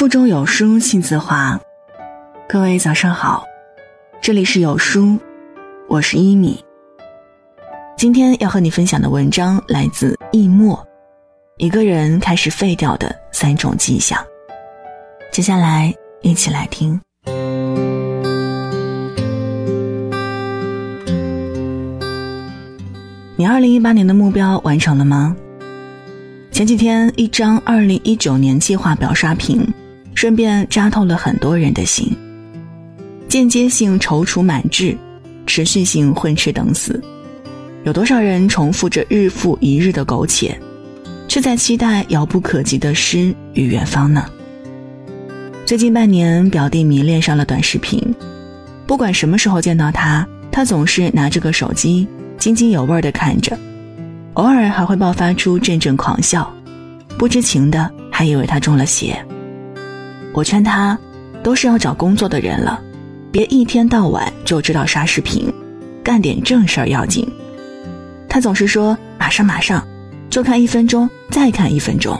腹中有书气自华。各位早上好，这里是有书，我是一米。今天要和你分享的文章来自易墨，一个人开始废掉的三种迹象。接下来一起来听。你二零一八年的目标完成了吗？前几天一张二零一九年计划表刷屏，顺便扎透了很多人的心。间接性踌躇满志，持续性混吃等死。有多少人重复着日复一日的苟且，却在期待遥不可及的诗与远方呢？最近半年，表弟迷恋上了短视频，不管什么时候见到他，他总是拿着个手机。津津有味地看着，偶尔还会爆发出阵阵狂笑，不知情的还以为他中了邪。我劝他，都是要找工作的人了，别一天到晚就知道刷视频，干点正事儿要紧。他总是说马上马上，就看一分钟，再看一分钟。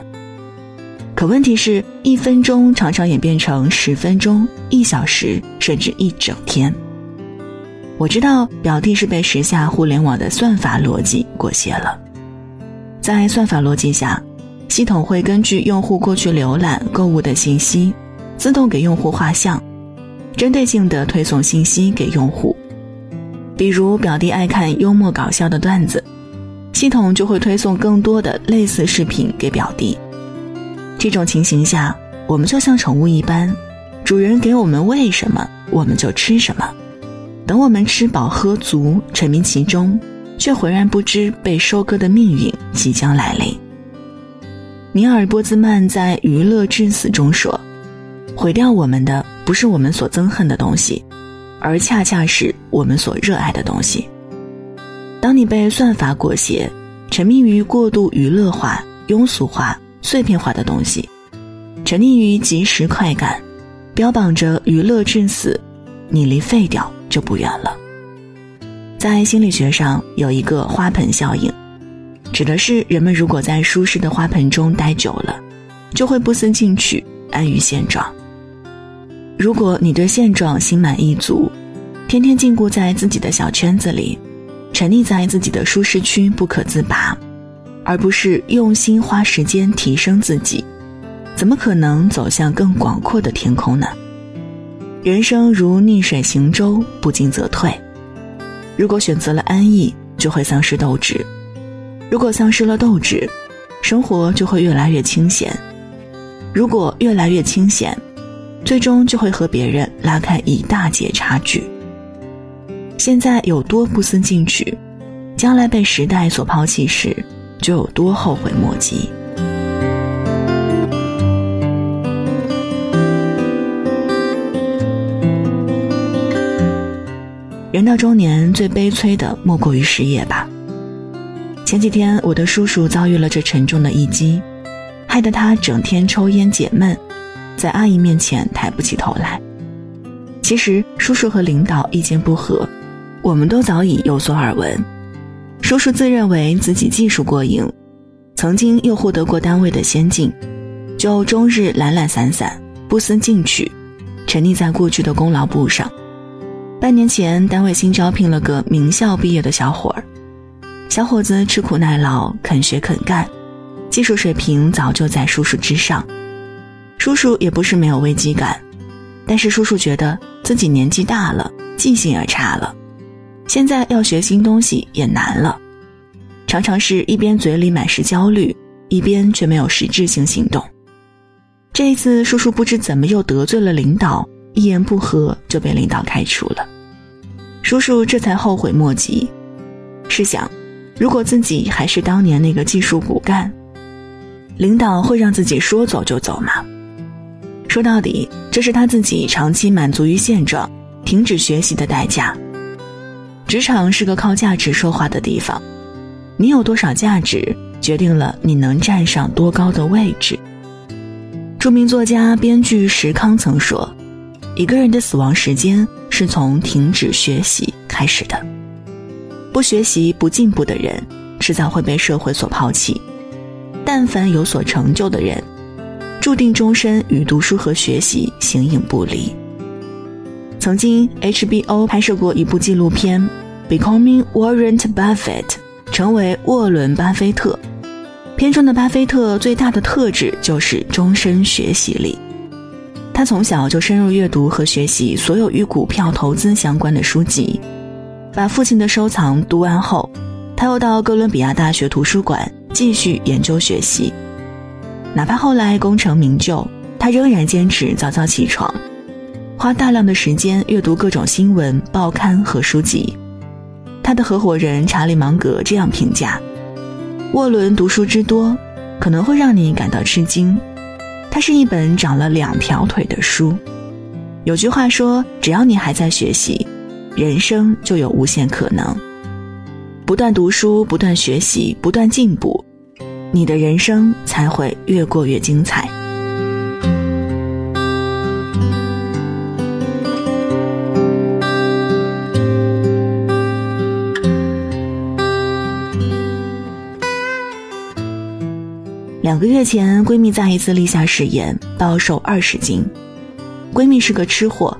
可问题是，一分钟常常演变成十分钟、一小时，甚至一整天。我知道表弟是被时下互联网的算法逻辑裹挟了，在算法逻辑下，系统会根据用户过去浏览、购物的信息，自动给用户画像，针对性的推送信息给用户。比如表弟爱看幽默搞笑的段子，系统就会推送更多的类似视频给表弟。这种情形下，我们就像宠物一般，主人给我们喂什么，我们就吃什么。等我们吃饱喝足，沉迷其中，却浑然不知被收割的命运即将来临。尼尔·波兹曼在《娱乐至死》中说：“毁掉我们的不是我们所憎恨的东西，而恰恰是我们所热爱的东西。”当你被算法裹挟，沉迷于过度娱乐化、庸俗化、碎片化的东西，沉溺于即时快感，标榜着娱乐至死，你离废掉。就不远了。在心理学上有一个花盆效应，指的是人们如果在舒适的花盆中待久了，就会不思进取，安于现状。如果你对现状心满意足，天天禁锢在自己的小圈子里，沉溺在自己的舒适区不可自拔，而不是用心花时间提升自己，怎么可能走向更广阔的天空呢？人生如逆水行舟，不进则退。如果选择了安逸，就会丧失斗志；如果丧失了斗志，生活就会越来越清闲；如果越来越清闲，最终就会和别人拉开一大截差距。现在有多不思进取，将来被时代所抛弃时，就有多后悔莫及。人到中年，最悲催的莫过于失业吧。前几天，我的叔叔遭遇了这沉重的一击，害得他整天抽烟解闷，在阿姨面前抬不起头来。其实，叔叔和领导意见不合，我们都早已有所耳闻。叔叔自认为自己技术过硬，曾经又获得过单位的先进，就终日懒懒散散，不思进取，沉溺在过去的功劳簿上。半年前，单位新招聘了个名校毕业的小伙儿。小伙子吃苦耐劳，肯学肯干，技术水平早就在叔叔之上。叔叔也不是没有危机感，但是叔叔觉得自己年纪大了，记性也差了，现在要学新东西也难了，常常是一边嘴里满是焦虑，一边却没有实质性行动。这一次，叔叔不知怎么又得罪了领导。一言不合就被领导开除了，叔叔这才后悔莫及。试想，如果自己还是当年那个技术骨干，领导会让自己说走就走吗？说到底，这是他自己长期满足于现状、停止学习的代价。职场是个靠价值说话的地方，你有多少价值，决定了你能站上多高的位置。著名作家、编剧石康曾说。一个人的死亡时间是从停止学习开始的。不学习、不进步的人，迟早会被社会所抛弃。但凡有所成就的人，注定终身与读书和学习形影不离。曾经，HBO 拍摄过一部纪录片《Becoming Warren Buffett》，成为沃伦·巴菲特。片中的巴菲特最大的特质就是终身学习力。他从小就深入阅读和学习所有与股票投资相关的书籍，把父亲的收藏读完后，他又到哥伦比亚大学图书馆继续研究学习。哪怕后来功成名就，他仍然坚持早早起床，花大量的时间阅读各种新闻、报刊和书籍。他的合伙人查理芒格这样评价：沃伦读书之多，可能会让你感到吃惊。它是一本长了两条腿的书。有句话说：“只要你还在学习，人生就有无限可能。不断读书，不断学习，不断进步，你的人生才会越过越精彩。”两个月前，闺蜜再一次立下誓言，暴瘦二十斤。闺蜜是个吃货，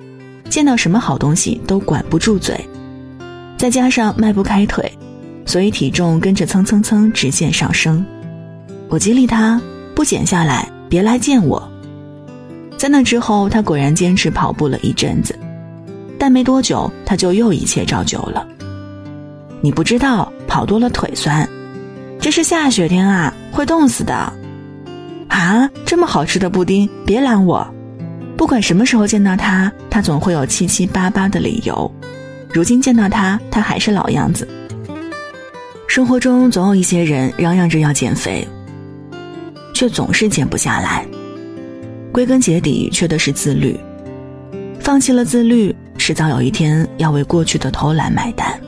见到什么好东西都管不住嘴，再加上迈不开腿，所以体重跟着蹭蹭蹭直线上升。我激励他不减下来，别来见我。在那之后，他果然坚持跑步了一阵子，但没多久，他就又一切照旧了。你不知道，跑多了腿酸，这是下雪天啊，会冻死的。啊，这么好吃的布丁，别拦我！不管什么时候见到他，他总会有七七八八的理由。如今见到他，他还是老样子。生活中总有一些人嚷嚷着要减肥，却总是减不下来。归根结底，缺的是自律。放弃了自律，迟早有一天要为过去的偷懒买单。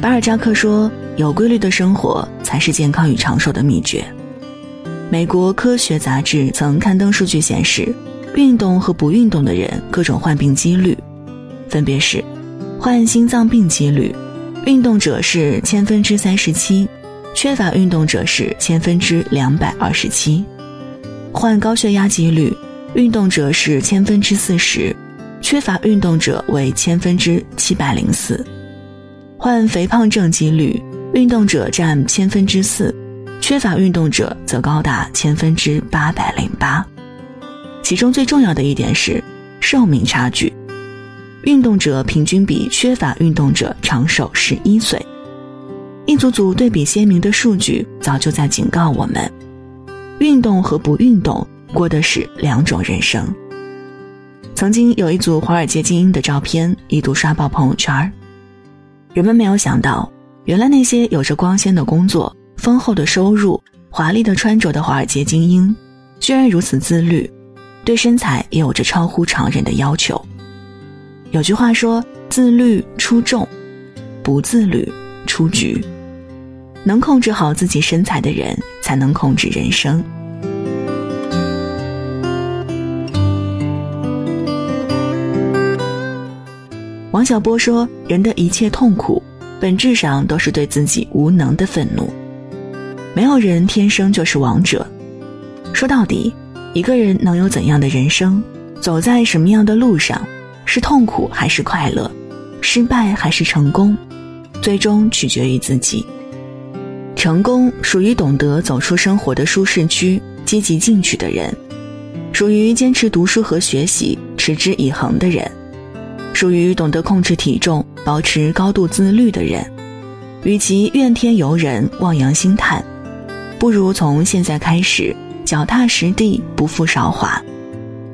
巴尔扎克说：“有规律的生活才是健康与长寿的秘诀。”美国科学杂志曾刊登数据显示，运动和不运动的人各种患病几率，分别是：患心脏病几率，运动者是千分之三十七，缺乏运动者是千分之两百二十七；患高血压几率，运动者是千分之四十，缺乏运动者为千分之七百零四；患肥胖症几率，运动者占千分之四。缺乏运动者则高达千分之八百零八，其中最重要的一点是寿命差距，运动者平均比缺乏运动者长寿十一岁。一组组对比鲜明的数据早就在警告我们：运动和不运动过的是两种人生。曾经有一组华尔街精英的照片一度刷爆朋友圈，人们没有想到，原来那些有着光鲜的工作。丰厚的收入、华丽的穿着的华尔街精英，居然如此自律，对身材也有着超乎常人的要求。有句话说：“自律出众，不自律出局。”能控制好自己身材的人，才能控制人生。王小波说：“人的一切痛苦，本质上都是对自己无能的愤怒。”没有人天生就是王者。说到底，一个人能有怎样的人生，走在什么样的路上，是痛苦还是快乐，失败还是成功，最终取决于自己。成功属于懂得走出生活的舒适区、积极进取的人，属于坚持读书和学习、持之以恒的人，属于懂得控制体重、保持高度自律的人。与其怨天尤人、望洋兴叹。不如从现在开始，脚踏实地，不负韶华，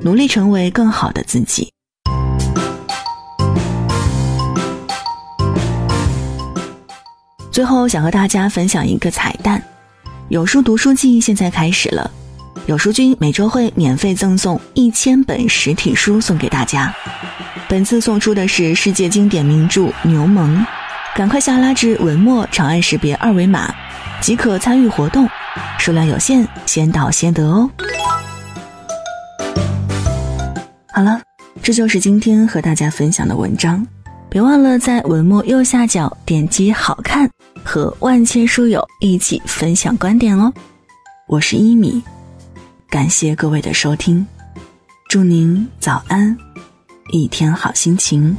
努力成为更好的自己。最后，想和大家分享一个彩蛋：有书读书季现在开始了，有书君每周会免费赠送一千本实体书送给大家。本次送出的是世界经典名著《牛虻》，赶快下拉至文末长按识别二维码。即可参与活动，数量有限，先到先得哦。好了，这就是今天和大家分享的文章，别忘了在文末右下角点击“好看”，和万千书友一起分享观点哦。我是一米，感谢各位的收听，祝您早安，一天好心情。